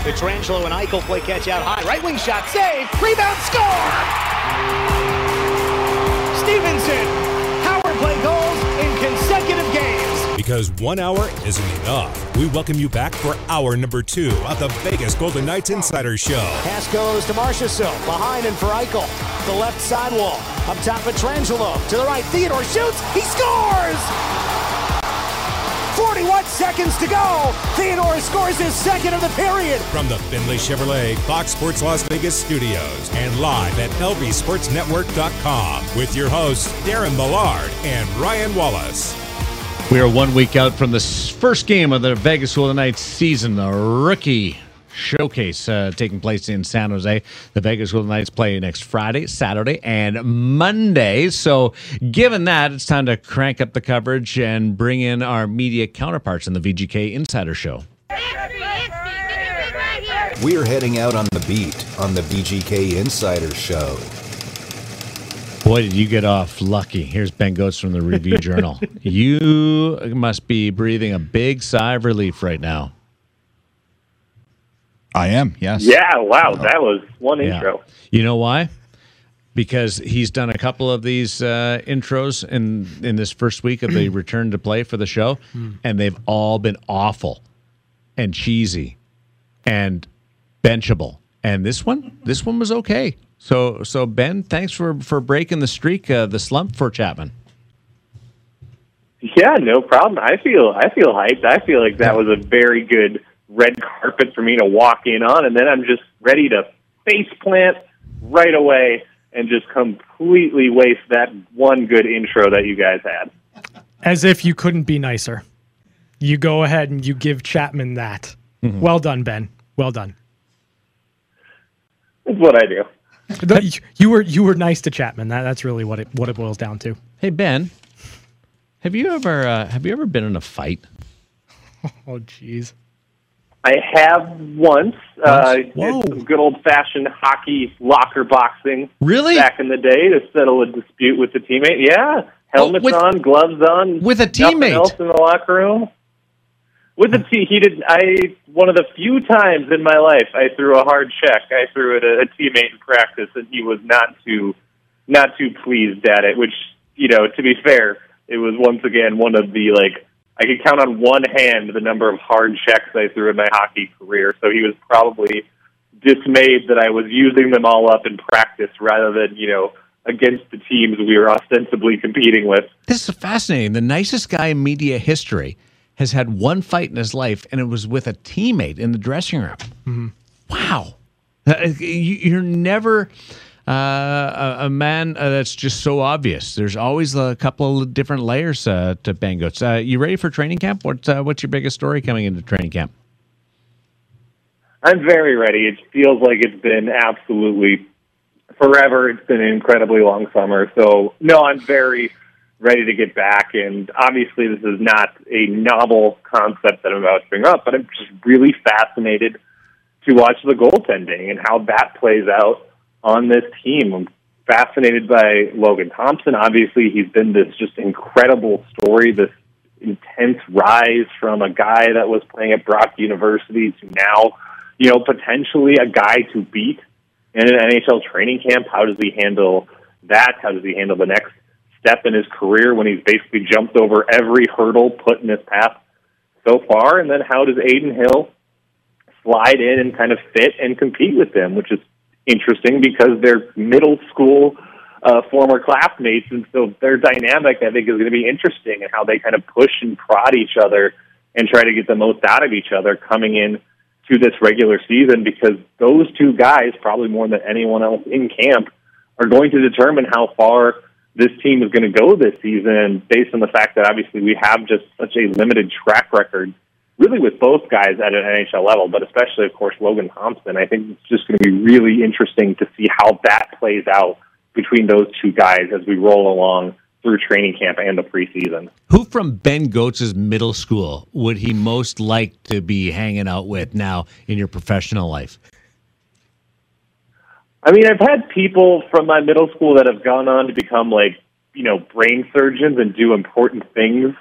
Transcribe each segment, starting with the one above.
Pietrangelo and Eichel play catch out high. Right wing shot, save, rebound, score! Stevenson, power play goals in consecutive games. Because one hour isn't enough. We welcome you back for hour number two of the Vegas Golden Knights Insider Show. Pass goes to Marchessault, behind and for Eichel. The left sidewall, up top Pietrangelo. To the right, Theodore shoots, he scores! 41 seconds to go. Theodore scores his second of the period. From the Findlay Chevrolet Fox Sports Las Vegas studios and live at lvsportsnetwork.com with your hosts Darren Millard and Ryan Wallace. We are one week out from the first game of the Vegas Golden Knights season, the rookie showcase uh, taking place in San Jose. The Vegas Golden Knights play next Friday, Saturday, and Monday. So, given that, it's time to crank up the coverage and bring in our media counterparts in the VGK Insider Show. We're heading out on the beat on the VGK Insider Show. Boy, did you get off lucky. Here's Ben Gotz from the Review Journal. You must be breathing a big sigh of relief right now. I am, yes. Yeah, wow, that was one Yeah. intro. You know why? Because he's done a couple of these uh, intros in in this first week of the return to play for the show, and they've all been awful and cheesy and benchable. And this one, this one was okay. So, so Ben, thanks for for breaking the streak, uh, the slump for Chapman. Yeah, no problem. I feel I feel hyped. I feel like that was a very good red carpet for me to walk in on, and then I'm just ready to face plant right away and just completely waste that one good intro that you guys had. As if you couldn't be nicer. You go ahead and you give Chapman that. Well done, Ben. Well done. That's what I do. The- you were you were nice to Chapman. That, that's really what it what it boils down to. Hey Ben, have you ever uh, have you ever been in a fight? Oh, jeez. I have once. Uh, did some good old fashioned hockey locker boxing. Really? Back in the day to settle a dispute with the teammate. Yeah. Helmets with- on, gloves on. with a teammate? else in the locker room. With the team, he did. I one of the few times in my life I threw a hard check. I threw it at a teammate in practice, and he was not too, not too pleased at it. Which you know, to be fair, it was once again one of the like I could count on one hand the number of hard checks I threw in my hockey career. So he was probably dismayed that I was using them all up in practice rather than you know against the teams we were ostensibly competing with. This is fascinating. The nicest guy in media history has had one fight in his life, and it was with a teammate in the dressing room. Wow. Uh, you- You're never uh, a, a man uh, that's just so obvious. There's always a couple of different layers uh, to Bangos. Uh, you ready for training camp? What, uh, what's your biggest story coming into training camp? I'm very ready. It feels like it's been absolutely forever. It's been an incredibly long summer. So, no, I'm very ready to get back. And obviously, this is not a novel concept that I'm about to bring up, but I'm just really fascinated to watch the goaltending and how that plays out on this team. I'm fascinated by Logan Thompson. Obviously, he's been this just incredible story, this intense rise from a guy that was playing at Brock University to now, you know, potentially a guy to beat in an NHL training camp. How does he handle that? How does he handle the next step in his career when he's basically jumped over every hurdle put in his path so far? And then how does Adin Hill slide in and kind of fit and compete with them, which is interesting because they're middle school uh, former classmates, and so their dynamic I think is going to be interesting and how they kind of push and prod each other and try to get the most out of each other coming in to this regular season because those two guys, probably more than anyone else in camp, are going to determine how far this team is going to go this season based on the fact that obviously we have just such a limited track record really with both guys at an NHL level, but especially, of course, Logan Thompson. I think it's just going to be really interesting to see how that plays out between those two guys as we roll along through training camp and the preseason. Who from Ben Gotz's middle school would he most like to be hanging out with now in your professional life? I mean, I've had people from my middle school that have gone on to become like, you know, brain surgeons and do important things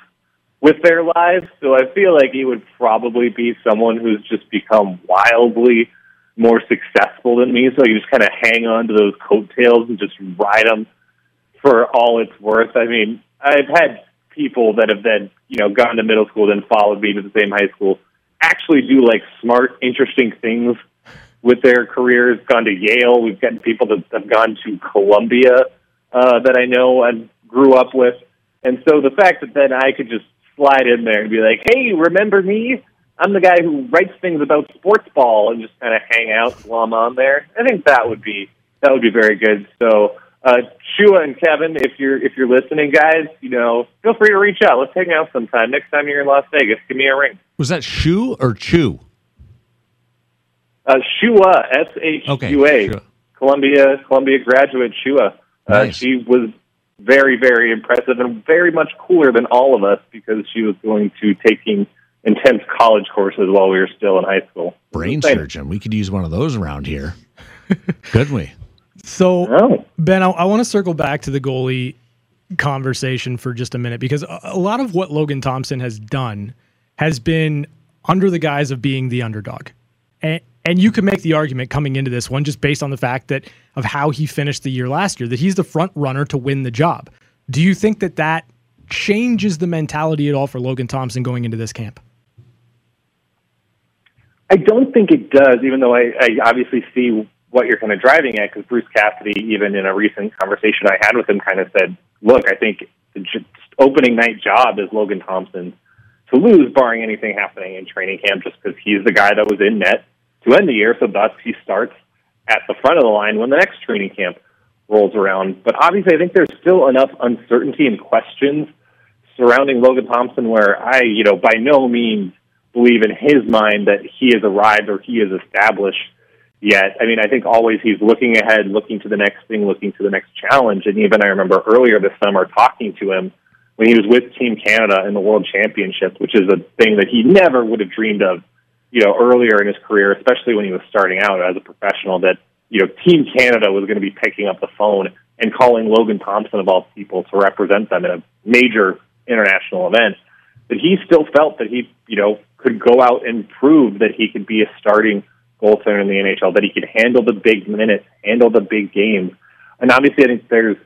with their lives. So I feel like he would probably be someone who's just become wildly more successful than me. So you just kind of hang on to those coattails and just ride them for all it's worth. I mean, I've had people that have then, you know, gone to middle school, then followed me to the same high school, actually do like smart, interesting things with their careers, gone to Yale. We've gotten people that have gone to Columbia uh, that I know and grew up with. And so the fact that then I could just slide in there and be like, hey, remember me? I'm the guy who writes things about sports ball and just kind of hang out while I'm on there. I think that would be that would be very good. So, uh, Shua and Kevin, if you're if you're listening, guys, you know, feel free to reach out. Let's hang out sometime. Next time you're in Las Vegas, give me a ring. Was that Shoe or Chew? Uh, Shua, S H U A. Columbia Columbia graduate Shua. Uh, Nice. She was very very impressive and very much cooler than all of us because she was going to taking intense college courses while we were still in high school. Brain Same. surgeon. We could use one of those around here. Couldn't we? So, Oh. Ben, I, I want to circle back to the goalie conversation for just a minute because a, a lot of what Logan Thompson has done has been under the guise of being the underdog. And, and you can make the argument coming into this one just based on the fact that of how he finished the year last year that he's the front runner to win the job. Do you think that that changes the mentality at all for Logan Thompson going into this camp? I don't think it does, even though I, I obviously see what you're kind of driving at. Because Bruce Cassidy, even in a recent conversation I had with him, kind of said, "Look, I think the opening night job is Logan Thompson to lose, barring anything happening in training camp, just because he's the guy that was in net to end the year. So thus he starts at the front of the line when the next training camp rolls around. But obviously, I think there's still enough uncertainty and questions surrounding Logan Thompson where I, you know, by no means believe in his mind that he has arrived or he is established yet. I mean, I think always he's looking ahead, looking to the next thing, looking to the next challenge. And even I remember earlier this summer talking to him when he was with Team Canada in the World Championships, which is a thing that he never would have dreamed of, you know, earlier in his career, especially when he was starting out as a professional, that, you know, Team Canada was going to be picking up the phone and calling Logan Thompson of all people to represent them in a major international event. But he still felt that he, you know, could go out and prove that he could be a starting goaltender in the NHL, that he could handle the big minutes, handle the big games. And obviously, I think there's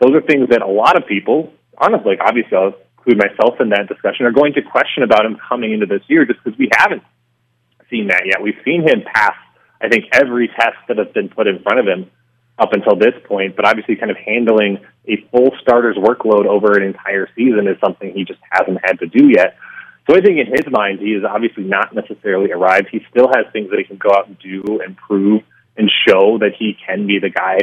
those are things that a lot of people, honestly, obviously, I'll include myself in that discussion, are going to question about him coming into this year just because we haven't seen that yet. We've seen him pass, I think, every test that has been put in front of him up until this point, but obviously, kind of handling a full starter's workload over an entire season is something he just hasn't had to do yet. So I think in his mind, he is obviously not necessarily arrived. He still has things that he can go out and do and prove and show that he can be the guy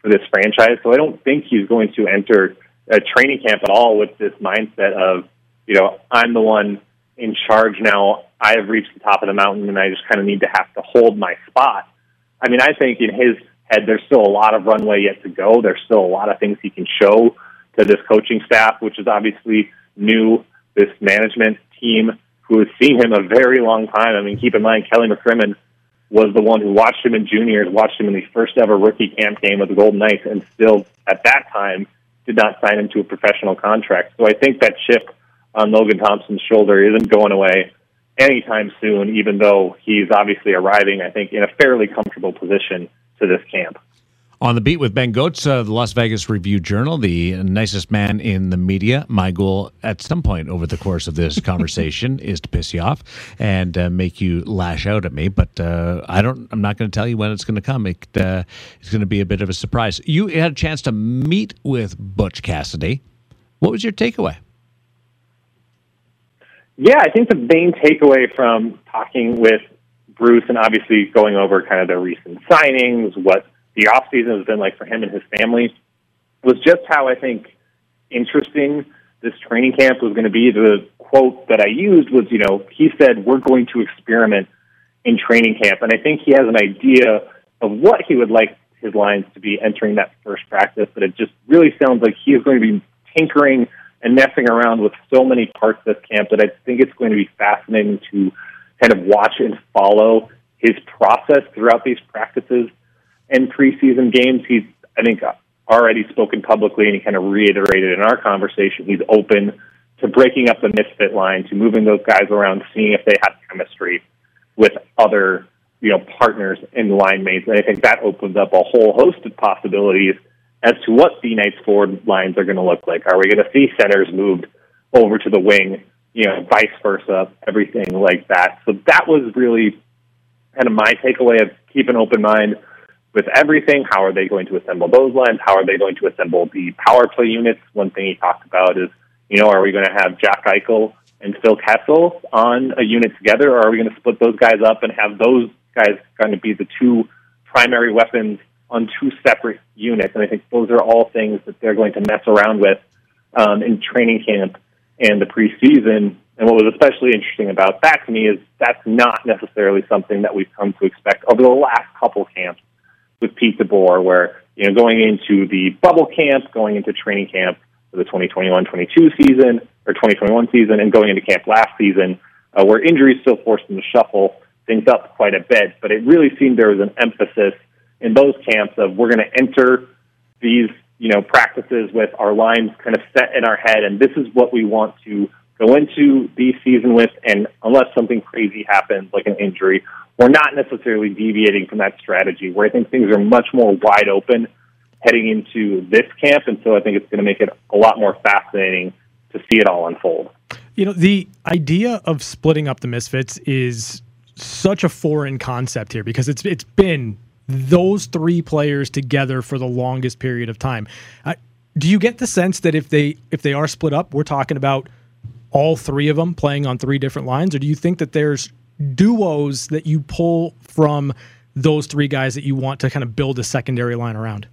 for this franchise. So I don't think he's going to enter a training camp at all with this mindset of, you know, I'm the one in charge now. I have reached the top of the mountain and I just kind of need to have to hold my spot. I mean, I think in his head, there's still a lot of runway yet to go. There's still a lot of things he can show to this coaching staff, which is obviously new, this management team who has seen him a very long time. I mean, keep in mind, Kelly McCrimmon was the one who watched him in juniors, watched him in the first ever rookie camp game with the Golden Knights, and still at that time did not sign him to a professional contract. So I think that chip on Logan Thompson's shoulder isn't going away anytime soon, even though he's obviously arriving, I think, in a fairly comfortable position to this camp. On the beat with Ben Gotz, uh, the Las Vegas Review Journal, the nicest man in the media. My goal at some point over the course of this conversation is to piss you off and uh, make you lash out at me. But uh, I don't. I'm not going to tell you when it's going to come. It, uh, it's going to be a bit of a surprise. You had a chance to meet with Butch Cassidy. What was your takeaway? Yeah, I think the main takeaway from talking with Bruce and obviously going over kind of the recent signings, what the offseason has been like for him and his family, was just how I think interesting this training camp was going to be. The quote that I used was, you know, he said, We're going to experiment in training camp. And I think he has an idea of what he would like his lines to be entering that first practice, but it just really sounds like he is going to be tinkering and messing around with so many parts of this camp that I think it's going to be fascinating to kind of watch and follow his process throughout these practices and preseason games. He's, I think, already spoken publicly and he kind of reiterated in our conversation he's open to breaking up the misfit line, to moving those guys around, seeing if they have chemistry with other, you know, partners and line mates. And I think that opens up a whole host of possibilities as to what the Knights forward lines are going to look like. Are we going to see centers moved over to the wing, you know, vice versa, everything like that. So that was really kind of my takeaway of keep an open mind with everything. How are they going to assemble those lines? How are they going to assemble the power play units? One thing he talked about is, you know, are we going to have Jack Eichel and Phil Kessel on a unit together, or are we going to split those guys up and have those guys going to be the two primary weapons on two separate units? And I think those are all things that they're going to mess around with um, in training camp and the preseason. And what was especially interesting about that to me is that's not necessarily something that we've come to expect over the last couple camps with Pete DeBoer, where you know going into the bubble camp, going into training camp for the 2021-22 season or 2021 season, and going into camp last season, uh, where injuries still forced them to shuffle things up quite a bit. But it really seemed there was an emphasis in those camps of we're going to enter these you know practices with our lines kind of set in our head, and this is what we want to go into the season with. And unless something crazy happens, like an injury, we're not necessarily deviating from that strategy. Where I think things are much more wide open heading into this camp, and so I think it's going to make it a lot more fascinating to see it all unfold. You know, the idea of splitting up the Misfits is such a foreign concept here because it's it's been those three players together for the longest period of time. Uh, do you get the sense that if they if they are split up, we're talking about all three of them playing on three different lines, or do you think that there's duos that you pull from those three guys that you want to kind of build a secondary line around?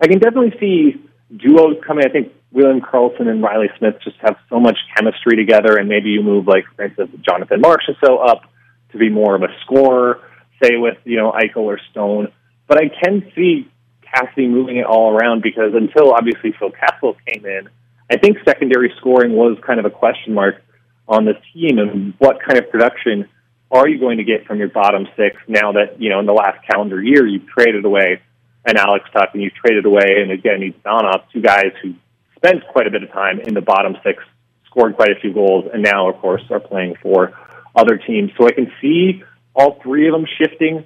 I can definitely see duos coming. I think William Karlsson and Riley Smith just have so much chemistry together, and maybe you move like, for instance, Jonathan Marchessault up to be more of a scorer, say with you know Eichel or Stone. But I can see Cassidy moving it all around because until obviously Phil Kessel came in, I think secondary scoring was kind of a question mark on the team, and what kind of production are you going to get from your bottom six now that you know in the last calendar year you've traded away an Alex Tuch and you've traded away and again Evgenii Dadonov, two guys who spent quite a bit of time in the bottom six, scored quite a few goals, and now, of course, are playing for other teams. So I can see all three of them shifting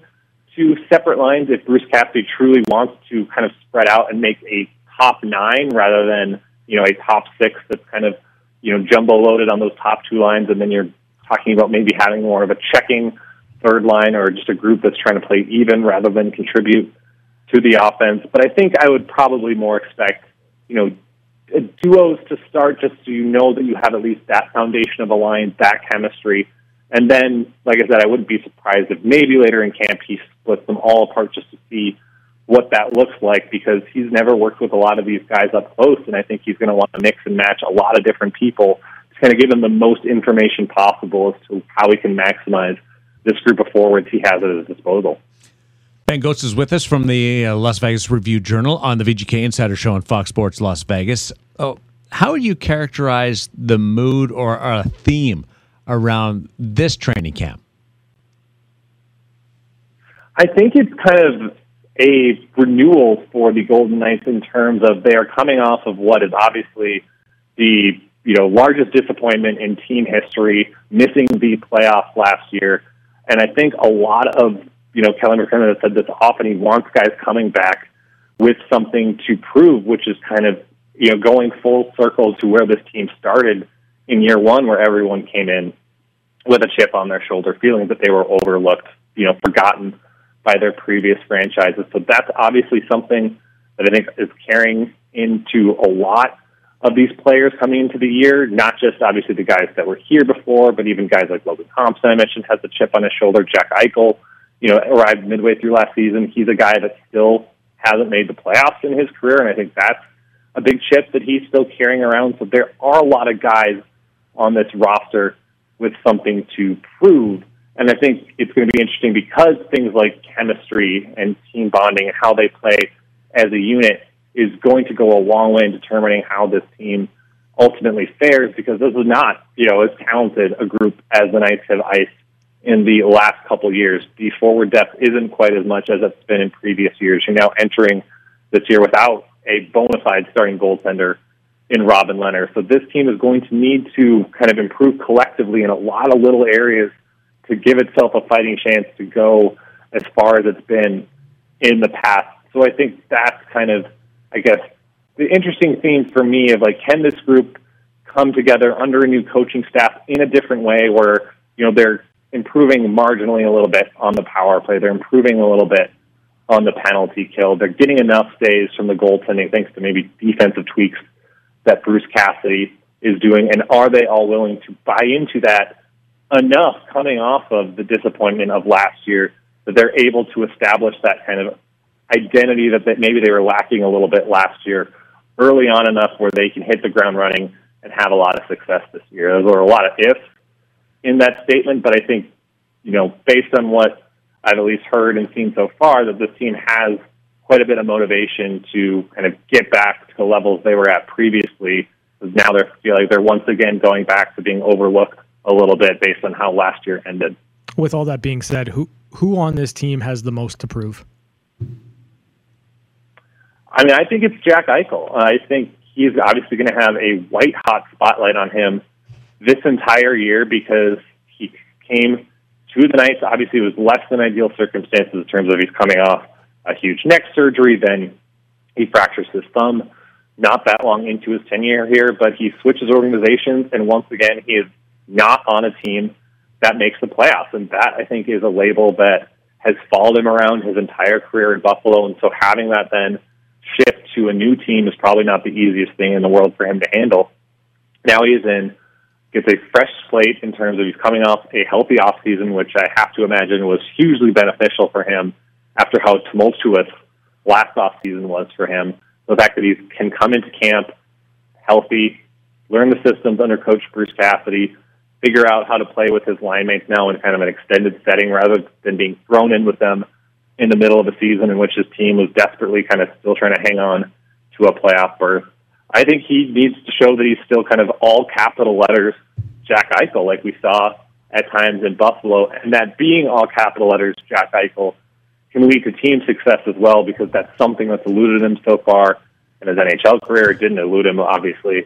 to separate lines if Bruce Cassidy truly wants to kind of spread out and make a top nine rather than, you know, a top six that's kind of, you know, jumbo loaded on those top two lines. And then you're talking about maybe having more of a checking third line or just a group that's trying to play even rather than contribute to the offense. But I think I would probably more expect, you know, duos to start just so you know that you have at least that foundation of a line, that chemistry. And then, like I said, I wouldn't be surprised if maybe later in camp he splits them all apart just to see what that looks like because he's never worked with a lot of these guys up close. And I think he's going to want to mix and match a lot of different people to kind of give him the most information possible as to how he can maximize this group of forwards he has at his disposal. Ben Gotz is with us from the uh, Las Vegas Review Journal on the VGK Insider Show on Fox Sports Las Vegas. Oh, how would you characterize the mood or a theme around this training camp? I think it's kind of a renewal for the Golden Knights in terms of they are coming off of what is obviously the you know largest disappointment in team history, missing the playoffs last year, and I think a lot of you know, Kelly McCrimmon has said this often. He wants guys coming back with something to prove, which is kind of, you know, going full circle to where this team started in year one, where everyone came in with a chip on their shoulder, feeling that they were overlooked, you know, forgotten by their previous franchises. So that's obviously something that I think is carrying into a lot of these players coming into the year, not just obviously the guys that were here before, but even guys like Logan Thompson, I mentioned, has a chip on his shoulder, Jack Eichel, you know, arrived midway through last season. He's a guy that still hasn't made the playoffs in his career, and I think that's a big chip that he's still carrying around. So there are a lot of guys on this roster with something to prove. And I think it's going to be interesting because things like chemistry and team bonding and how they play as a unit is going to go a long way in determining how this team ultimately fares because this is not, you know, as talented a group as the Knights have iced in the last couple years. The forward depth isn't quite as much as it's been in previous years. You're now entering this year without a bona fide starting goaltender in Robin Lehner. So this team is going to need to kind of improve collectively in a lot of little areas to give itself a fighting chance to go as far as it's been in the past. So I think that's kind of, I guess, the interesting theme for me of like, can this group come together under a new coaching staff in a different way where, you know, they're improving marginally a little bit on the power play. They're improving a little bit on the penalty kill. They're getting enough stays from the goaltending thanks to maybe defensive tweaks that Bruce Cassidy is doing. And are they all willing to buy into that enough coming off of the disappointment of last year that they're able to establish that kind of identity that, that maybe they were lacking a little bit last year early on enough where they can hit the ground running and have a lot of success this year. There were a lot of ifs in that statement, but I think, you know, based on what I've at least heard and seen so far, that this team has quite a bit of motivation to kind of get back to the levels they were at previously. Now they feel like they're once again going back to being overlooked a little bit based on how last year ended. With all that being said, who who on this team has the most to prove? I mean, I think it's Jack Eichel. I think he's obviously going to have a white hot spotlight on him this entire year because he came to the Knights. Obviously, it was less than ideal circumstances in terms of he's coming off a huge neck surgery. Then he fractures his thumb not that long into his tenure here, but he switches organizations, and once again, he is not on a team that makes the playoffs. And that, I think, is a label that has followed him around his entire career in Buffalo. And so having that then shift to a new team is probably not the easiest thing in the world for him to handle. Now he is in, gets a fresh slate in terms of he's coming off a healthy offseason, which I have to imagine was hugely beneficial for him after how tumultuous last offseason was for him. The fact that he can come into camp healthy, learn the systems under Coach Bruce Cassidy, figure out how to play with his line mates now in kind of an extended setting rather than being thrown in with them in the middle of a season in which his team was desperately kind of still trying to hang on to a playoff berth. I think he needs to show that he's still kind of all capital letters Jack Eichel, like we saw at times in Buffalo, and that being all capital letters Jack Eichel can lead to team success as well because that's something that's eluded him so far in his NHL career. It didn't elude him, obviously,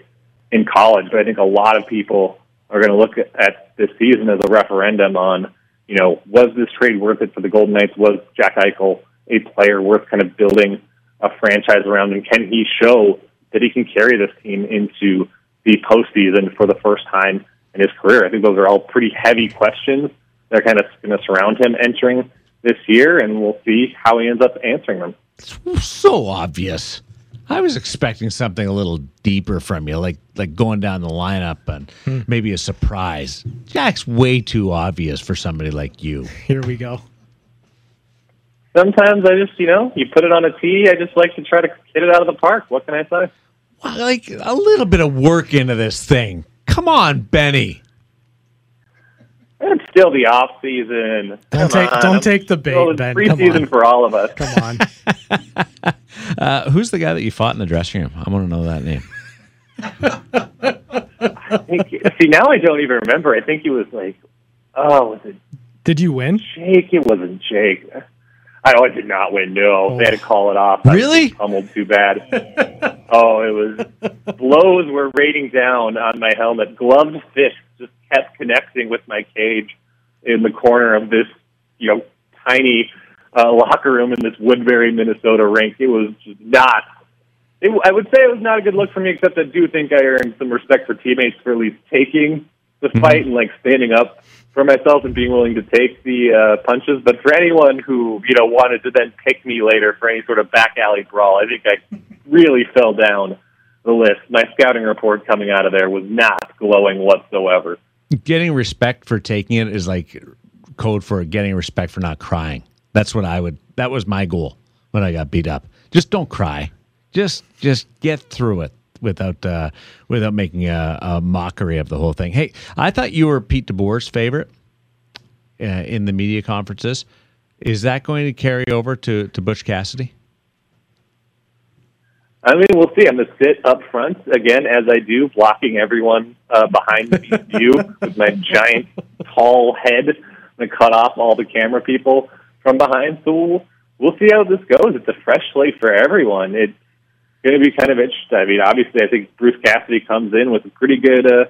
in college, but I think a lot of people are going to look at this season as a referendum on, you know, was this trade worth it for the Golden Knights? Was Jack Eichel a player worth kind of building a franchise around? And can he show that he can carry this team into the postseason for the first time in his career? I think those are all pretty heavy questions that are kind of going to surround him entering this year, and we'll see how he ends up answering them. It's so obvious. I was expecting something a little deeper from you, like like going down the lineup and hmm. maybe a surprise. Jack's way too obvious for somebody like you. Here we go. Sometimes I just, you know, you put it on a tee. I just like to try to hit it out of the park. What can I say? Well, like a little bit of work into this thing. Come on, Benny. It's still the off season. Don't Come take on. don't I'm take the bait, Ben. Preseason for all of us. Come on. uh, who's the guy that you fought in the dressing room? I want to know that name. I think. See, now I don't even remember. I think he was like, oh, was it? Did you win? Jake. It wasn't Jake. I know I did not win. No, oh. they had to call it off. Really? I pummeled too bad. oh, it was blows were raining down on my helmet. Gloved fists just kept connecting with my cage in the corner of this, you know, tiny uh, locker room in this Woodbury, Minnesota rink. It was just not. It, I would say it was not a good look for me, except I do think I earned some respect for teammates for at least taking the mm-hmm. fight and like standing up for myself and being willing to take the uh, punches. But for anyone who you know wanted to then pick me later for any sort of back alley brawl, I think I really fell down the list. My scouting report coming out of there was not glowing whatsoever. Getting respect for taking it is like code for getting respect for not crying. That's what I would. That was my goal when I got beat up. Just don't cry. Just just get through it without uh, without making a, a mockery of the whole thing. Hey, I thought you were Pete DeBoer's favorite uh, in the media conferences. Is that going to carry over to to Bush Cassidy? I mean, we'll see. I'm going to sit up front again, as I do, blocking everyone uh, behind me view with my giant, tall head. I'm going to cut off all the camera people from behind. So we'll, we'll see how this goes. It's a fresh slate for everyone. It's going to be kind of interesting. I mean, obviously, I think Bruce Cassidy comes in with a pretty good, uh,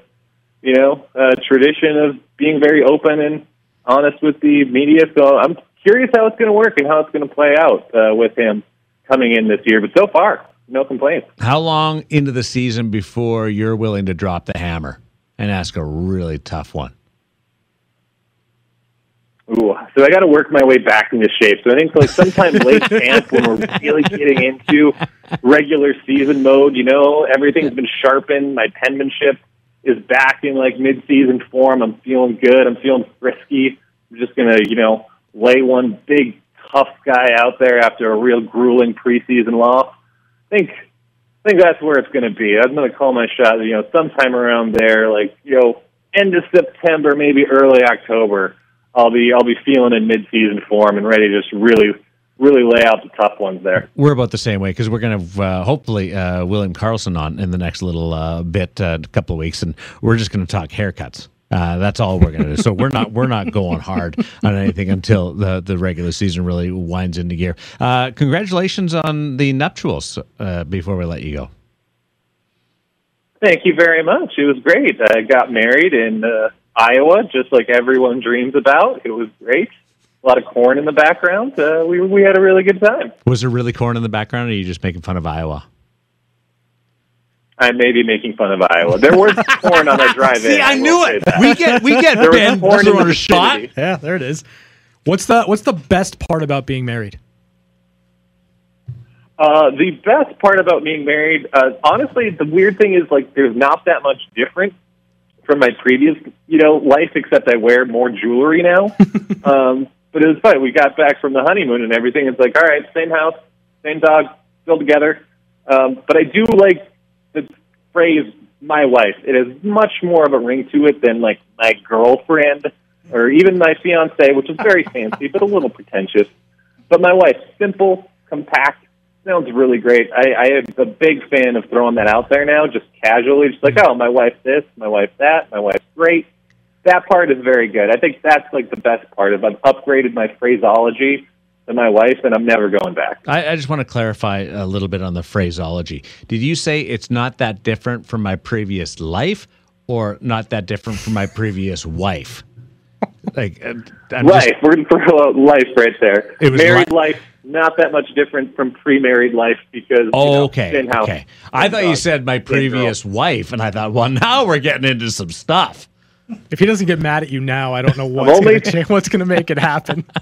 you know, uh, tradition of being very open and honest with the media. So I'm curious how it's going to work and how it's going to play out uh, with him coming in this year. But so far, no complaints. How long into the season before you're willing to drop the hammer and ask a really tough one? Ooh, so I got to work my way back into shape. So I think like sometime late camp when we're really getting into regular season mode, you know, everything's been sharpened. My penmanship is back in like mid-season form. I'm feeling good. I'm feeling frisky. I'm just gonna, you know, lay one big tough guy out there after a real grueling preseason loss. Think I think that's where it's going to be. I'm going to call my shot. You know, sometime around there, like you know, end of September, maybe early October. I'll be I'll be feeling in mid-season form and ready to just really really lay out the tough ones there. We're about the same way because we're going to uh, hopefully uh, William Karlsson on in the next little uh, bit, uh, couple of weeks, and we're just going to talk haircuts. Uh, that's all we're going to do. So we're not we're not going hard on anything until the the regular season really winds into gear. Uh, congratulations on the nuptials. Uh, before we let you go, Thank you very much. It was great. I got married in uh, Iowa, just like everyone dreams about. It was great. A lot of corn in the background. Uh, we we had a really good time. was there really corn in the background, or are you just making fun of Iowa? I may be making fun of Iowa. There was corn on the drive-in. See, I will knew it. We get we get There was Ben corn in the on a spot. vicinity. Yeah, there it is. What's the what's the best part about being married? Uh, the best part about being married, uh, honestly, the weird thing is like there's not that much different from my previous, you know, life, except I wear more jewelry now. um, but it was fun. We got back from the honeymoon and everything. It's like, all right, same house, same dog, still together. Um, but I do like the phrase "my wife." It has much more of a ring to it than like my girlfriend or even my fiance, which is very fancy but a little pretentious. But my wife, simple, compact, sounds really great. I, I am a big fan of throwing that out there now, just casually, just like, oh, my wife's this, my wife's that, my wife's great. That part is very good. I think that's like the best part. Of I've upgraded my phraseology to my wife, and I'm never going back. I, I just want to clarify a little bit on the phraseology. Did you say it's not that different from my previous life, or not that different from my previous wife? Like, uh, I'm life, just- we're going to throw out life right there. It was married li- life, not that much different from pre-married life because you Oh, know, okay. same house, Okay. I same thought you said my same girl. previous wife, and I thought, well, now we're getting into some stuff. If he doesn't get mad at you now, I don't know I've what's only- going to change. What's going to make it happen?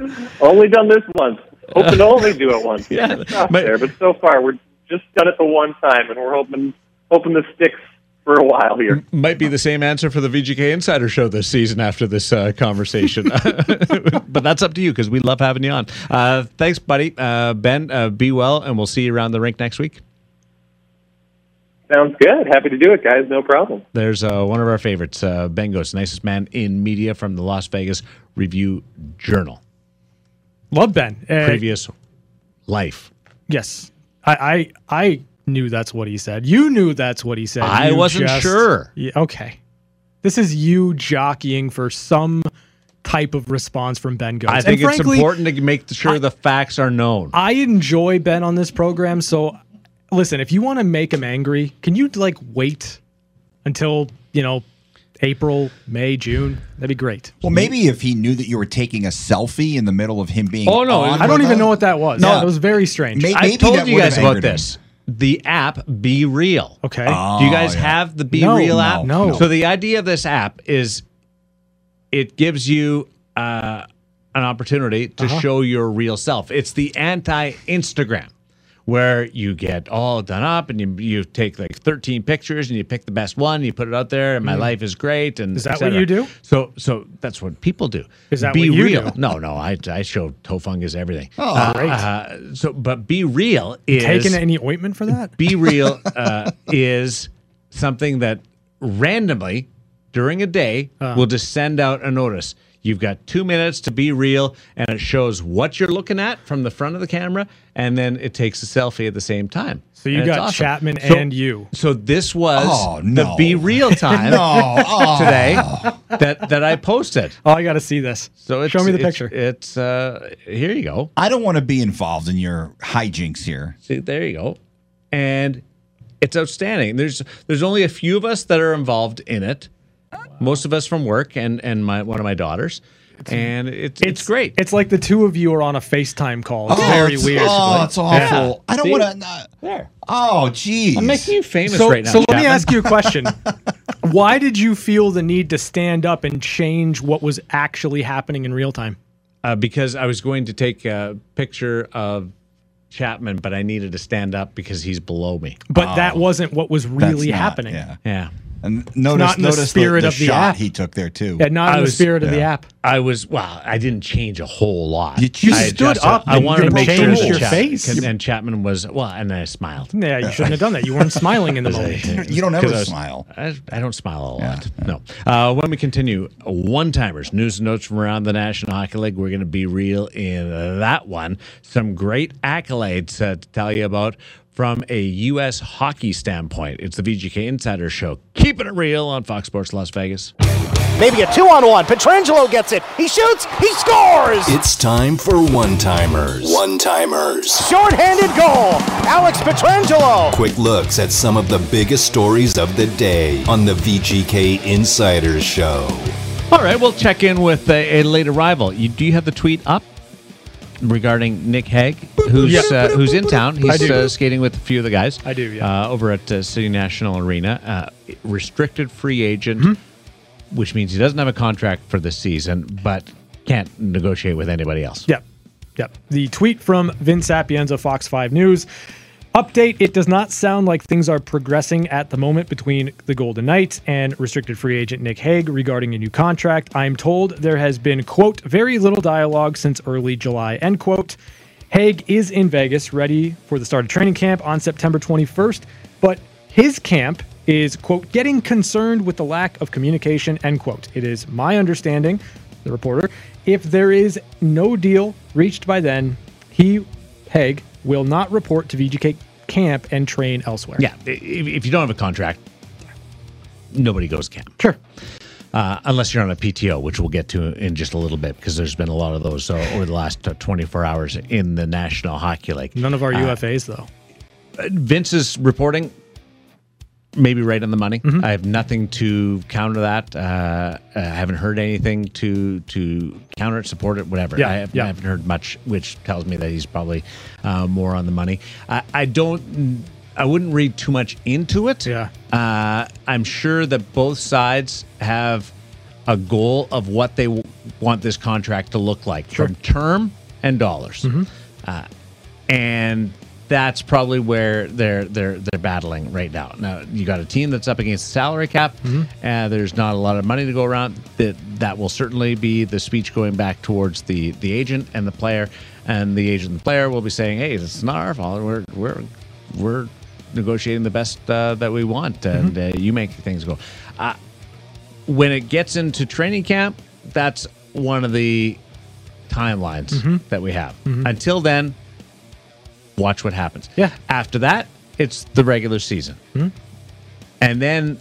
Only done this once. Hoping to only do it once. Yeah, Stop but- there. But so far, we're just done it the one time, and we're hoping hoping this sticks for a while here. Might be the same answer for the VGK Insider Show this season after this uh, conversation. but that's up to you because we love having you on. Uh, thanks, buddy. Uh, ben, uh, be well, and we'll see you around the rink next week. Sounds good. Happy to do it, guys. No problem. There's uh, one of our favorites, uh, Ben Gotz, nicest man in media from the Las Vegas Review Journal. Love Ben. Uh, Previous life. Yes, I, I I knew that's what he said. You knew that's what he said. I You wasn't sure. Yeah, okay, this is you jockeying for some type of response from Ben Gotz. I think it's important to make sure the facts are known. I enjoy Ben on this program. So, listen, if you want to make him angry, can you like wait until you know April, May, June? That'd be great. Well, maybe if he knew that you were taking a selfie in the middle of him being. Oh, no, on I don't even us. know what that was. No. it was very strange. May- I've told that you guys about angered him. this. The app Be Real. okay. Do you guys Oh, yeah. have the Be No, Real no, app? no. So the idea of this app is it gives you uh, an opportunity to Uh-huh. show your real self. It's the anti Instagram. Where you get all done up and you you take like 13 pictures and you pick the best one, and you put it out there, and my life is great. And Mm. Is that what you do? So so that's what people do. Is that be what you real? do? No, no. I I show toe fungus everything. Oh, great. Uh, so but be real is Taking any ointment for that? be real uh, is something that randomly during a day will just send out a notice. You've got two minutes to be real, and it shows what you're looking at from the front of the camera, and then it takes a selfie at the same time. So you And got awesome. Chapman So- and you. So this was Oh, the be real time No. Oh. today that that I posted. Oh, I got to see this. So it's, show me the it's- picture. It's uh, here you go. I don't want to be involved in your hijinks here. See, there you go. And it's outstanding. There's there's only a few of us that are involved in it. Most of us from work and and my one of my daughters. And it's it's, great. It's like the two of you are on a FaceTime call. It's Oh, very it's- weird. Oh, it's awful. Yeah. I don't want to. there. Oh, geez. I'm making you famous So, right now. so let me ask you a question. Why did you feel the need to stand up and change what was actually happening in real time? uh, because I was going to take a picture of Chapman, but I needed to stand up because he's below me. But that wasn't what was Oh. That's really not- happening. Yeah. Yeah. And notice, not in the spirit the, of the shot app. he took there too. Yeah, not I in the was- spirit of the app. I was well. I didn't change a whole lot. You- You stood up I wanted to you make sure your Chapman, face. and Chapman was well, and I smiled. Yeah, you shouldn't have done that. You weren't smiling in the moment. You don't ever 'Cause I was- smile. I, I don't smile a lot. No. Uh, when we continue, one timers, news and notes from around the National Hockey League. We're going to be real in that one. Some great accolades uh, to tell you about from a U.S. hockey standpoint. It's the VGK Insider Show. Keeping it real on Fox Sports Las Vegas. Maybe a two on one. Pietrangelo gets it. He shoots. He scores. It's time for one timers. One timers. Short-handed goal. Alex Pietrangelo. Quick looks at some of the biggest stories of the day on the VGK Insider Show. All right, we'll check in with a, a late arrival. You, do you have the tweet up regarding Nick Hague, who's uh, who's in town? He's uh, skating with a few of the guys. I do, yeah. Uh, over at uh, City National Arena, uh, restricted free agent, Mm-hmm. which means he doesn't have a contract for this season, but can't negotiate with anybody else. Yep. Yep. The tweet from Vince Sapienza, Fox 5 News. Update It does not sound like things are progressing at the moment between the Golden Knights and restricted free agent Nick Hague regarding a new contract. I'm told there has been, quote, very little dialogue since early July, end quote. Hague is in Vegas, ready for the start of training camp on September 21st, but his camp is, quote, getting concerned with the lack of communication, end quote. It is my understanding, the reporter, if there is no deal reached by then, he, Hague, will not report to VGK camp and train elsewhere. Yeah, if, if you don't have a contract, nobody goes camp. Sure. Uh, unless you're on a PTO, which we'll get to in just a little bit, because there's been a lot of those uh, over the last uh, 24 hours in the National Hockey League. None of our Uh, UFAs, though. Vince's reporting maybe right on the money. Mm-hmm. I have nothing to counter that. Uh, I haven't heard anything to to counter it, support it, whatever. Yeah, I, have, yeah. I haven't heard much, which tells me that he's probably uh, more on the money. I, I don't. I wouldn't read too much into it. Yeah. Uh, I'm sure that both sides have a goal of what they w- want this contract to look like from term and dollars. Mm-hmm. Uh, and that's probably where they're they're they're battling right now. Now you got a team that's up against the salary cap, Mm-hmm. and there's not a lot of money to go around. That that will certainly be the speech going back towards the the agent and the player, and the agent and the player will be saying, "Hey, this is not our fault. We're we're we're negotiating the best uh, that we want, and Mm-hmm. uh, you make things go." Uh, when it gets into training camp, that's one of the timelines Mm-hmm. that we have. Until then, watch what happens. Yeah. After that, it's the regular season. And then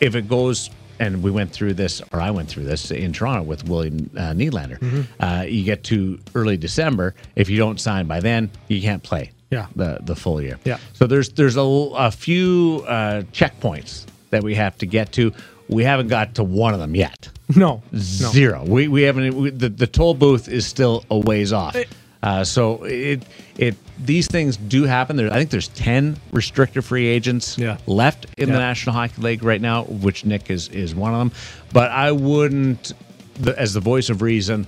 if it goes, and we went through this, or I went through this in Toronto with William uh, Nylander, uh, you get to early December. If you don't sign by then, you can't play. Yeah. The the full year. Yeah. So there's there's a, a few uh, checkpoints that we have to get to. We haven't got to one of them yet. No. No. Zero. We we haven't. We, the the toll booth is still a ways off. Uh, so it it these things do happen. There, I think there's ten restricted free agents Yeah. left in the National Hockey League right now, which Nick is is one of them. But I wouldn't, the, as the voice of reason,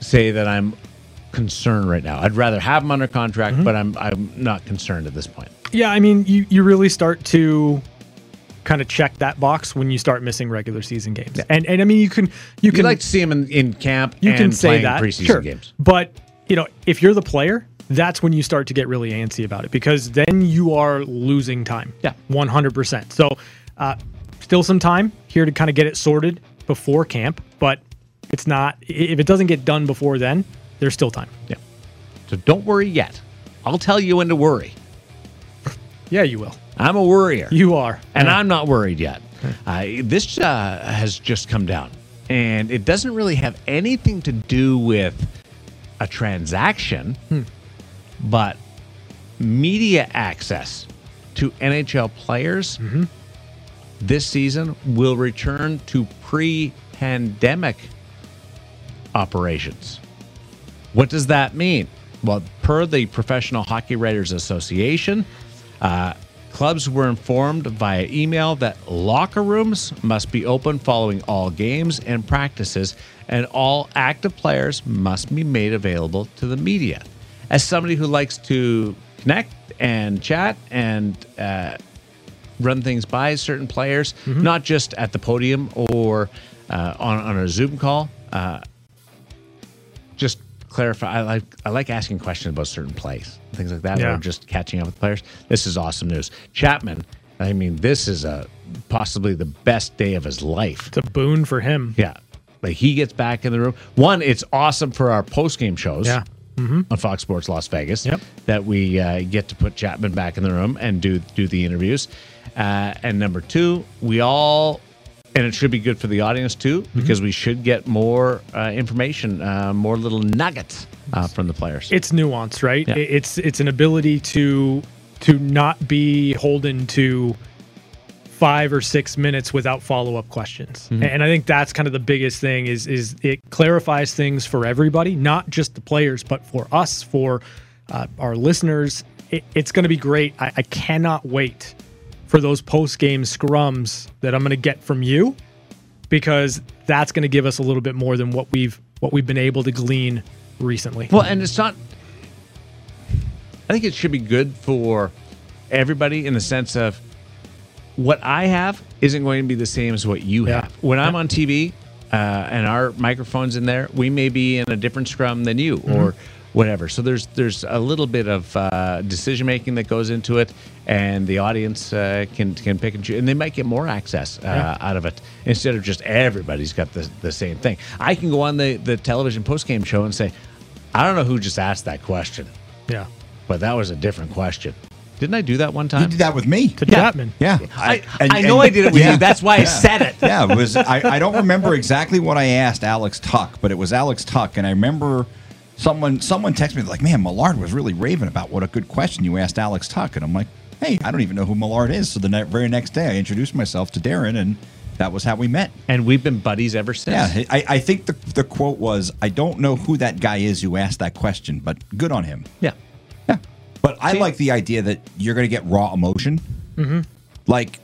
say that I'm concerned right now. I'd rather have him under contract, Mm-hmm. but I'm I'm not concerned at this point. Yeah, I mean, you, you really start to kind of check that box when you start missing regular season games. And and I mean, you can you You'd can like to see him in, in camp you and can say that preseason sure. games. But you know, if you're the player, that's when you start to get really antsy about it because then you are losing time. Yeah. one hundred percent. So. Uh, still some time here to kind of get it sorted before camp, but it's not. If it doesn't get done before then, there's still time. Yeah. So don't worry yet. I'll tell you when to worry. Yeah, you will. I'm a worrier. You are, and Yeah. I'm not worried yet. Uh, this uh, has just come down, and it doesn't really have anything to do with a transaction, but media access to NHL players this season will return to pre-pandemic operations. What does that mean? Well, per the Professional Hockey Writers Association, uh, clubs were informed via email that locker rooms must be open following all games and practices, and all active players must be made available to the media. As somebody who likes to connect and chat and uh, run things by certain players, not just at the podium or uh, on, on a Zoom call, uh, just clarify. I like I like asking questions about certain plays, things like that, Yeah. or just catching up with players. This is awesome news. Chapman, I mean, this is a possibly the best day of his life. It's a boon for him. Yeah, like he gets back in the room. One, it's awesome for our post game shows. Yeah. On Fox Sports Las Vegas, Yep. that we uh, get to put Chapman back in the room and do do the interviews, uh, and number two, we all, and it should be good for the audience too, Mm-hmm. because we should get more uh, information, uh, more little nuggets uh, from the players. It's nuance, right? Yeah. It's it's an ability to to not be holden to five or six minutes without follow up questions. And I think that's kind of the biggest thing is is it clarifies things for everybody, not just the players, but for us, for uh, our listeners. It, it's going to be great. I, I cannot wait for those post game scrums that I'm going to get from you because that's going to give us a little bit more than what we've what we've been able to glean recently. Well, and it's not. I think it should be good for everybody in the sense of what I have isn't going to be the same as what you Yeah. have. When I'm on TV uh, and our microphone's in there, we may be in a different scrum than you or whatever. So there's there's a little bit of uh, decision making that goes into it, and the audience uh, can can pick and choose, and they might get more access uh, Yeah. out of it instead of just everybody's got the the same thing. I can go on the the television post game show and say, I don't know who just asked that question, Yeah. but that was a different question. Didn't I do that one time? You did that with me. To Chapman. Yeah, I, and- I know and- I did it with yeah. you. That's why I said it. yeah, it was. I, I don't remember exactly what I asked Alex Tuch, but it was Alex Tuch, and I remember someone someone texted me like, "Man, Millard was really raving about what a good question you asked Alex Tuch," and I'm like, "Hey, I don't even know who Millard is." So the ne- very next day, I introduced myself to Darren, and that was how we met. And we've been buddies ever since. Yeah, I, I think the the quote was, "I don't know who that guy is who asked that question, but good on him." Yeah. But I like the idea that you're going to get raw emotion. Mm-hmm. Like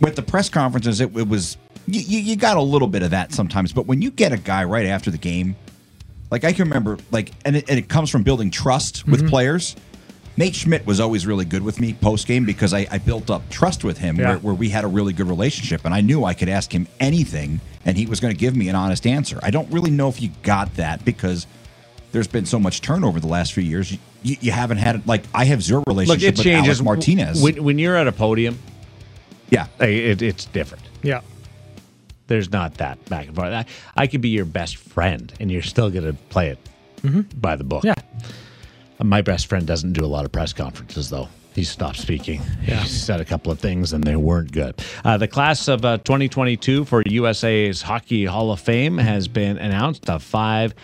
with the press conferences, it, it was, you, you, got a little bit of that sometimes. But when you get a guy right after the game, like I can remember, like, and it, and it comes from building trust with players. Nate Schmidt was always really good with me post game because I, I built up trust with him Yeah. where, where we had a really good relationship. And I knew I could ask him anything and he was going to give me an honest answer. I don't really know if you got that because there's been so much turnover the last few years. You, you, you haven't had like I have zero Look, relationship it with changes. Alec Martinez. When, when you're at a podium, yeah, it, it's different. Yeah. There's not that back and forth. I, I could be your best friend, and you're still going to play it by the book. Yeah. My best friend doesn't do a lot of press conferences, though. He stopped speaking. Yeah. He said a couple of things, and they weren't good. Uh, the class of uh, 2022 for USA's Hockey Hall of Fame has been announced. Uh, five n-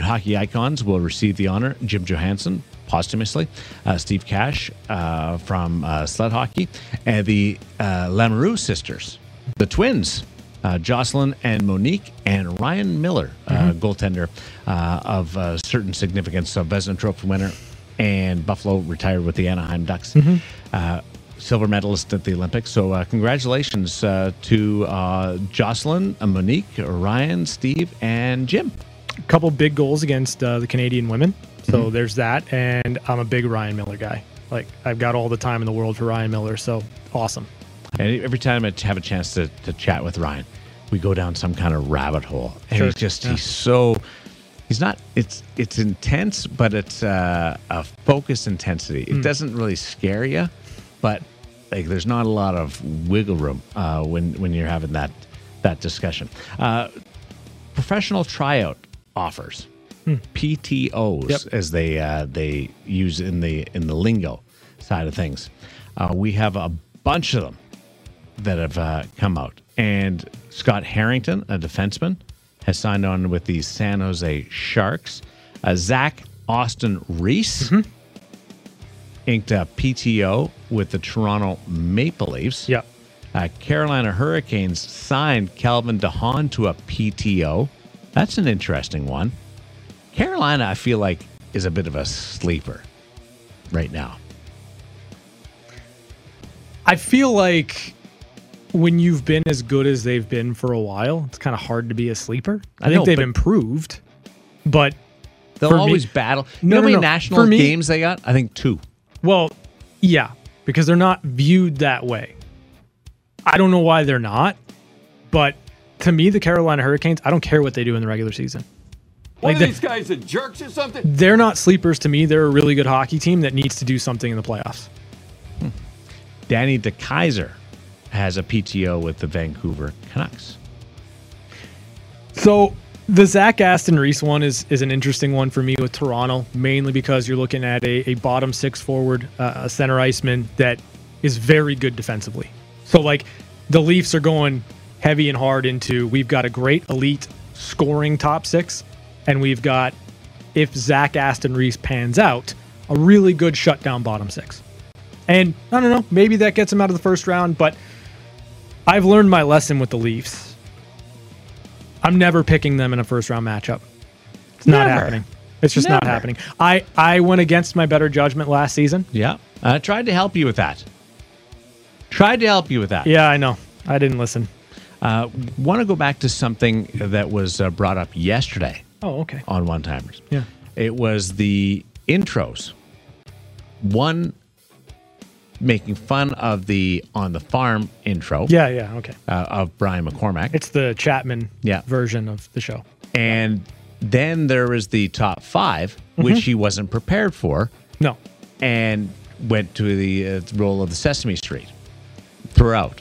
hockey icons will receive the honor Jim Johannson, posthumously, uh, Steve Cash uh, from uh, sled hockey, and the uh, Lamoureux sisters, the twins. Uh, Jocelyne and Monique and Ryan Miller, uh, goaltender uh, of uh, certain significance, of Vezina Trophy winner, and Buffalo retired with the Anaheim Ducks. Uh, silver medalist at the Olympics. So, uh, congratulations uh, to uh, Jocelyne, Monique, Ryan, Steve, and Jim. A couple big goals against uh, the Canadian women. So Mm-hmm. there's that. And I'm a big Ryan Miller guy. Like, I've got all the time in the world for Ryan Miller. So awesome. And every time I have a chance to, to chat with Ryan, we go down some kind of rabbit hole. And Sure. he's just, Yeah. he's so, he's not, it's it's intense, but it's uh, a focus intensity. It doesn't really scare you, but Like there's not a lot of wiggle room uh, when when you're having that that discussion. Uh, professional tryout offers, PTOs, Yep. as they uh, they use in the in the lingo side of things. Uh, we have a bunch of them that have uh, come out, and Scott Harrington, a defenseman, has signed on with the San Jose Sharks. Uh, Zach Aston Reese inked a PTO with the Toronto Maple Leafs. Yep. Uh, Carolina Hurricanes signed Calvin DeHaan to a PTO. That's an interesting one. Carolina, I feel like, is a bit of a sleeper right now. I feel like when you've been as good as they've been for a while, it's kind of hard to be a sleeper. I, I think know, they've improved, but They'll For me- always battle. You No, know how no, many no. national me- games they got? I think two. well, yeah, because they're not viewed that way. I don't know why they're not, but to me, the Carolina Hurricanes, I don't care what they do in the regular season. What Like are the- these guys, the jerks or something? They're not sleepers to me. They're a really good hockey team that needs to do something in the playoffs. Danny DeKeyser has a PTO with the Vancouver Canucks. So the Zach Aston Reese one is is an interesting one for me with Toronto, mainly because you're looking at a, a bottom six forward, uh, a center iceman that is very good defensively. So like the Leafs are going heavy and hard into we've got a great elite scoring top six, and we've got if Zach Aston Reese pans out, a really good shutdown bottom six. And I don't know, maybe that gets him out of the first round, but I've learned my lesson with the Leafs. I'm never picking them in a first round matchup. It's not happening. It's just not happening. I I went against my better judgment last season. Yeah. I tried to help you with that. Tried to help you with that. Yeah, I know. I didn't listen. Uh, Want to go back to something that was uh, brought up yesterday Oh, okay. on One Timers. Yeah. It was the intros. One making fun of the on the farm intro Yeah, yeah, okay. uh, of Brian McCormack. It's the Chapman Yeah. version of the show. and then there was the top 5 which he wasn't prepared for, No. and went to the uh, role of the Sesame Street throughout.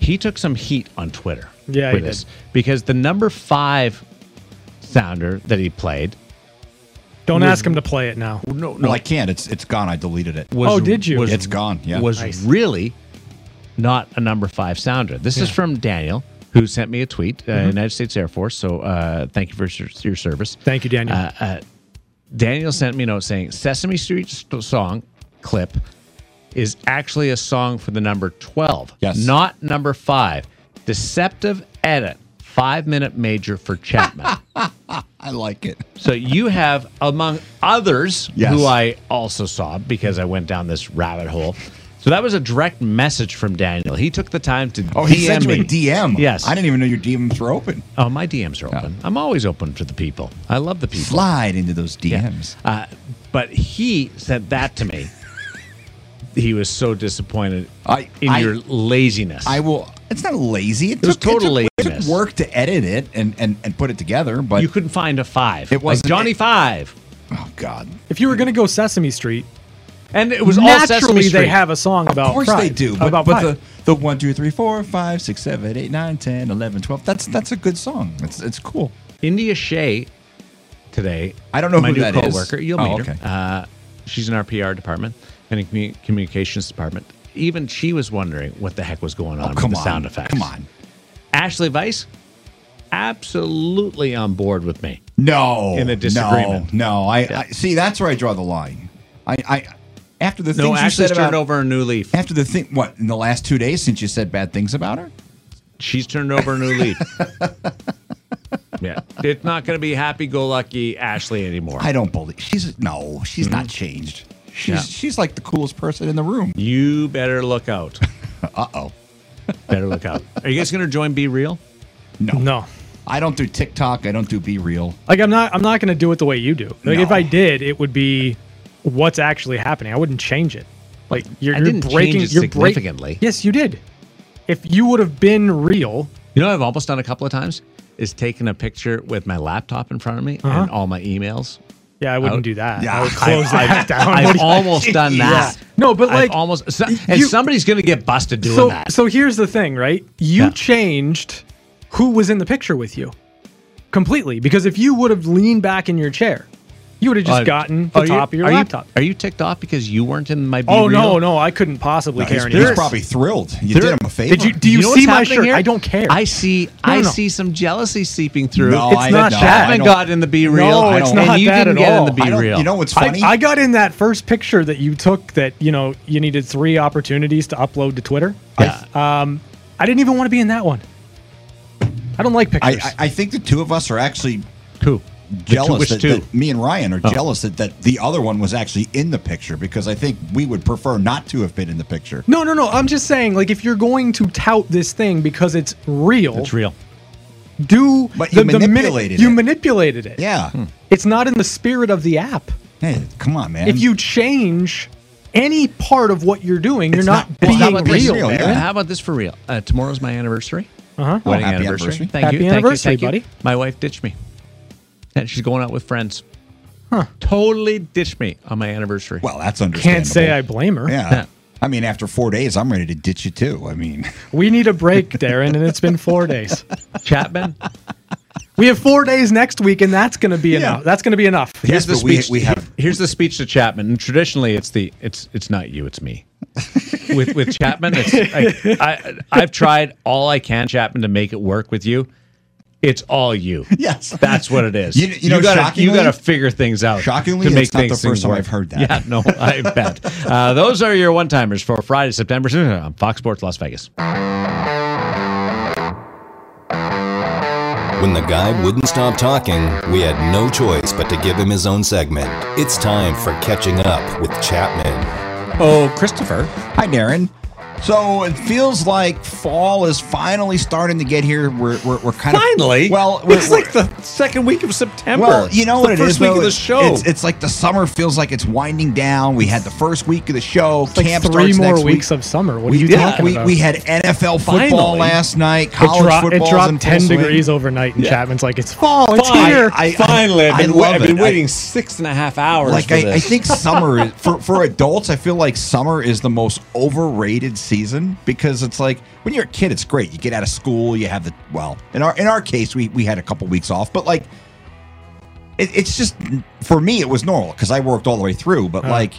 He took some heat on Twitter. Yeah, for he this did. because the number five sounder that he played Don't Was- ask him to play it now. no, No, I can't. It's it's gone. I deleted it. was Oh, did you? Was, It's gone, yeah. was Nice. really not a number five sounder. This is from Daniel, who sent me a tweet, uh, United States Air Force. So uh, thank you for your, your service. Thank you, Daniel. Uh, uh, Daniel sent me a note saying Sesame Street st- song clip is actually a song for the number 12, Yes. not number five. Deceptive edit, five minute major for Chapman. I like it. So you have, among others, Yes. who I also saw because I went down this rabbit hole. So that was a direct message from Daniel. He took the time to Oh, he sent you me. a DM. Yes. I didn't even know your DMs were open. Oh, my DMs are open. I'm always open to the people. I love the people. Slide into those DMs. Uh, but he said that to me. He was so disappointed I- in I- your laziness. I will. It's not lazy. It, was took, total it took, It took work to edit it and, and, and put it together, but you couldn't find a five. It wasn't- Johnny it- Five. oh god, if you were going to go Sesame Street, And it was all Sesame naturally Street. they have a song about of course pride, they do. But, about but pride. the the one, two, three, four, five, six, seven, eight, nine, 10, 11, 12, That's that's a good song. It's it's cool. India Shea today. I don't know my who new that is. coworker. You'll Oh, meet her. Uh, she's in our PR department and communications department. Even she was wondering what the heck was going oh, on Oh, with come the on, sound effects. come on. Ashley Weiss, absolutely on board with me. No, In a disagreement. No, no. I, I see. That's where I draw the line. I, I after the No, things you said turned about over a new leaf. after the thing. What in the last two days since you said bad things about her? She's turned over a new leaf. yeah, it's not going to be happy-go-lucky Ashley anymore. I don't believe she's no. She's not changed. She's Yeah. she's like the coolest person in the room. you better look out. Uh oh. Better look out. Are you guys going to join Be Real? No, no. I don't do TikTok. I don't do Be Real. Like I'm not I'm not going to do it the way you do. Like if I did, it would be what's actually happening. I wouldn't change it. Like you're, I you're didn't change breaking it you're break- significantly. yes, you did. If you would have been real, You know what I've almost done a couple of times? Is taking a picture with my laptop in front of me Uh-huh. and all my emails Yeah, I wouldn't do that. Yeah. I would close I've- that down. I've do you- almost done that. Yeah. No, but I've like almost, so- and you- somebody's going to get busted doing so, that. So here's the thing, right? You Yeah. changed who was in the picture with you completely because if you would have leaned back in your chair, you would have just Uh, gotten the are you- top of your are you- laptop. are you ticked off because you weren't in my? Be oh no, Real? no, I couldn't possibly He's, care any he's probably thrilled. You There- did him a favor. Did you do you, know see my shirt? here? I don't care. I see. No, I no. see some jealousy seeping through. No, It's I, not no, that. I Chapman don't- got in the be real. No, it's don't- not and you that didn't at get all. in the I be real. You know what's funny? I got in that first picture that you took that you know you needed three opportunities to upload to Twitter. Yeah. Um, I didn't even want to be in that one. I don't like pictures. I, I think the two of us are actually Who? Jealous which that, two? that me and Ryan are jealous that, that the other one was actually in the picture because I think we would prefer not to have been in the picture. no, no, no. I'm just saying, like, if you're going to tout this thing because it's real, It's real. do But you minute- manipulated you it. You manipulated it. Yeah. It's not in the spirit of the app. Hey, come on, man. If you change any part of what you're doing, you're not, not- it's being not real. real, man. yeah. How about this for real? Uh, tomorrow's my anniversary. Uh-huh. Oh, Wedding happy anniversary. anniversary. Thank Happy you. Thank you, anniversary, thank you. buddy. My wife ditched me. And she's going out with friends. Huh. Totally ditched me on my anniversary. well, that's understandable. Can't say I blame her. Yeah. Yeah. I mean, after four days, I'm ready to ditch you too. I mean, We need a break, Darren, and it's been four days. Chapman. We have four days next week, and that's going to be Yeah. enough. That's going to be enough. Here's the but we- speech. we have- Here's the speech to Chapman. And traditionally, it's the it's it's not you, it's me. with with Chapman, it's I, I I've tried all I can, Chapman, to make it work with you. It's all you. Yes. that's what it is. You- you know, gotta you gotta figure things out. Shockingly, to make it's not the first things time work. I've heard that. Yeah, no, I bet. Uh, those are your one timers for Friday, September on Fox Sports Las Vegas. When the guy wouldn't stop talking, we had no choice but to give him his own segment. It's time for Catching Up with Chapman. Oh, Christopher. Hi, Darren. So it feels like fall is finally starting to get here. We're we're, we're kind of Finally, well. We're, it's like the second week of September. Well, you know It's what the it first is. week though? of the show. It's, it's like the summer feels like it's winding down. We had the first week of the show. It's like three starts more next weeks week. of summer. What we, are you yeah, talking we, about? we had NFL football Finally. last night. it, College dro- it dropped 10 degrees overnight, and Chapman's like, it's fall, it's Fine. here. I- Finally, I've I been, love I've been it. I- waiting six and a half hours. like for I, I think summer for for adults. I feel like summer is the most overrated season because it's like when you're a kid, it's great. You get out of school, you have the well. In our in our case, we we had a couple weeks off, but like it, it's just for me, it was normal because I worked all the way through. But like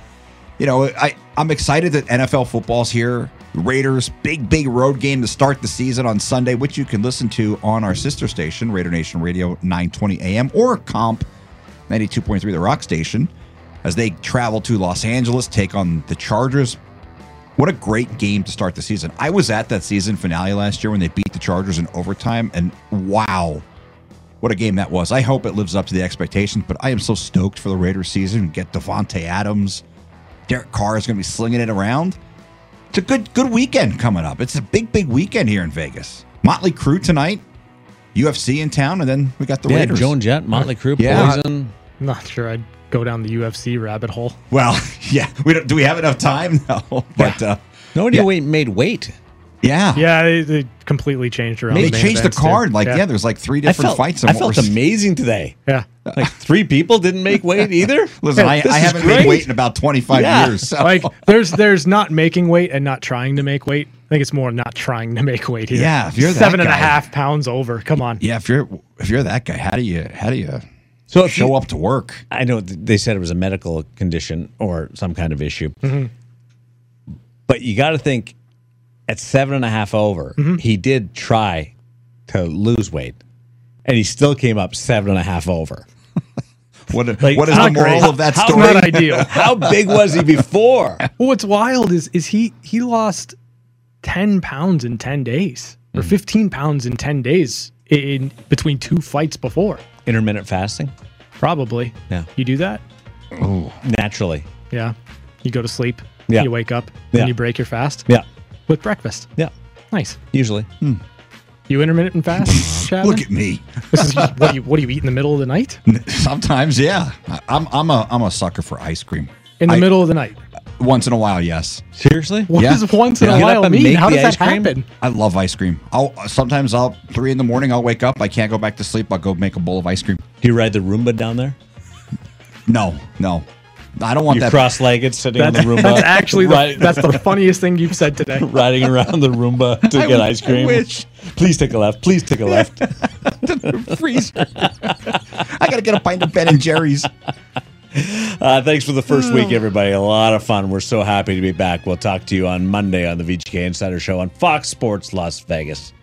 you know, I I'm excited that NFL football's here. Raiders big big road game to start the season on Sunday, which you can listen to on our sister station, Raider Nation Radio, 920 AM or KOMP 92.3 The Rock Station, as they travel to Los Angeles, take on the Chargers. What a great game to start the season. I was at that season finale last year when they beat the Chargers in overtime, and wow, what a game that was. I hope it lives up to the expectations, but I am so stoked for the Raiders season. Get Davante Adams. Derek Carr is going to be slinging it around. It's a good good weekend coming up. It's a big, big weekend here in Vegas. Motley Crue tonight, UFC in town, and then we got the yeah, Raiders. Joan Jett, Motley Crue, Yeah. Poison. Not sure I'd go down the UFC rabbit hole. Well, yeah. We don't, do we have enough time? No, but uh, Nobody Yeah. made weight. yeah, Yeah, they, they completely changed around. They the changed the events, too. card. Like, yeah. there's like three different fights. I and felt what we're- amazing today. yeah. Like three people didn't make weight either. Listen, I, I haven't great. made weight in about 25 Yeah. years. So. Like there's there's not making weight and not trying to make weight. I think it's more not trying to make weight here. Yeah, if you're that seven and a half pounds over. Come on. yeah, if you're if you're that guy, how do you how do you So if show you- up to work? I know they said it was a medical condition or some kind of issue, Mm-hmm. but you got to think at seven and a half over, Mm-hmm. he did try to lose weight, and he still came up seven and a half over. What Like, what is the moral great- of that story? how story? Not ideal. How big was he before? Well, what's wild is is he he lost ten pounds in ten days or Mm-hmm. fifteen pounds in ten days in between two fights before. Intermittent fasting, Probably. Yeah. You do that? naturally. Yeah. You go to sleep. Yeah. You wake up. Yeah. And you break your fast Yeah, with breakfast. yeah. Nice. Usually, hmm. You intermittent fast, Chapman? Look at me. This is what do you what do you eat in the middle of the night? Sometimes, yeah. I- I'm I'm a I'm a sucker for ice cream. In the I- middle of the night. Once in a while, yes. seriously. What Yeah. does once in Yeah. a Get while mean? How does that cream? happen? I love ice cream. I'll sometimes I'll three in the morning. I'll wake up. I can't go back to sleep. I'll go make a bowl of ice cream. Do you ride the Roomba down there? No, no. I don't want You that. cross-legged sitting on That's, the Roomba. that's actually the, Right- that's the funniest thing you've said today. riding around the Roomba to I get ice I cream. wish. Please take a left. Please take a left. freezer. I got to get a pint of Ben and Jerry's. Uh, thanks for the first week, everybody. A lot of fun. We're so happy to be back. We'll talk to you on Monday on the VGK Insider Show on Fox Sports Las Vegas.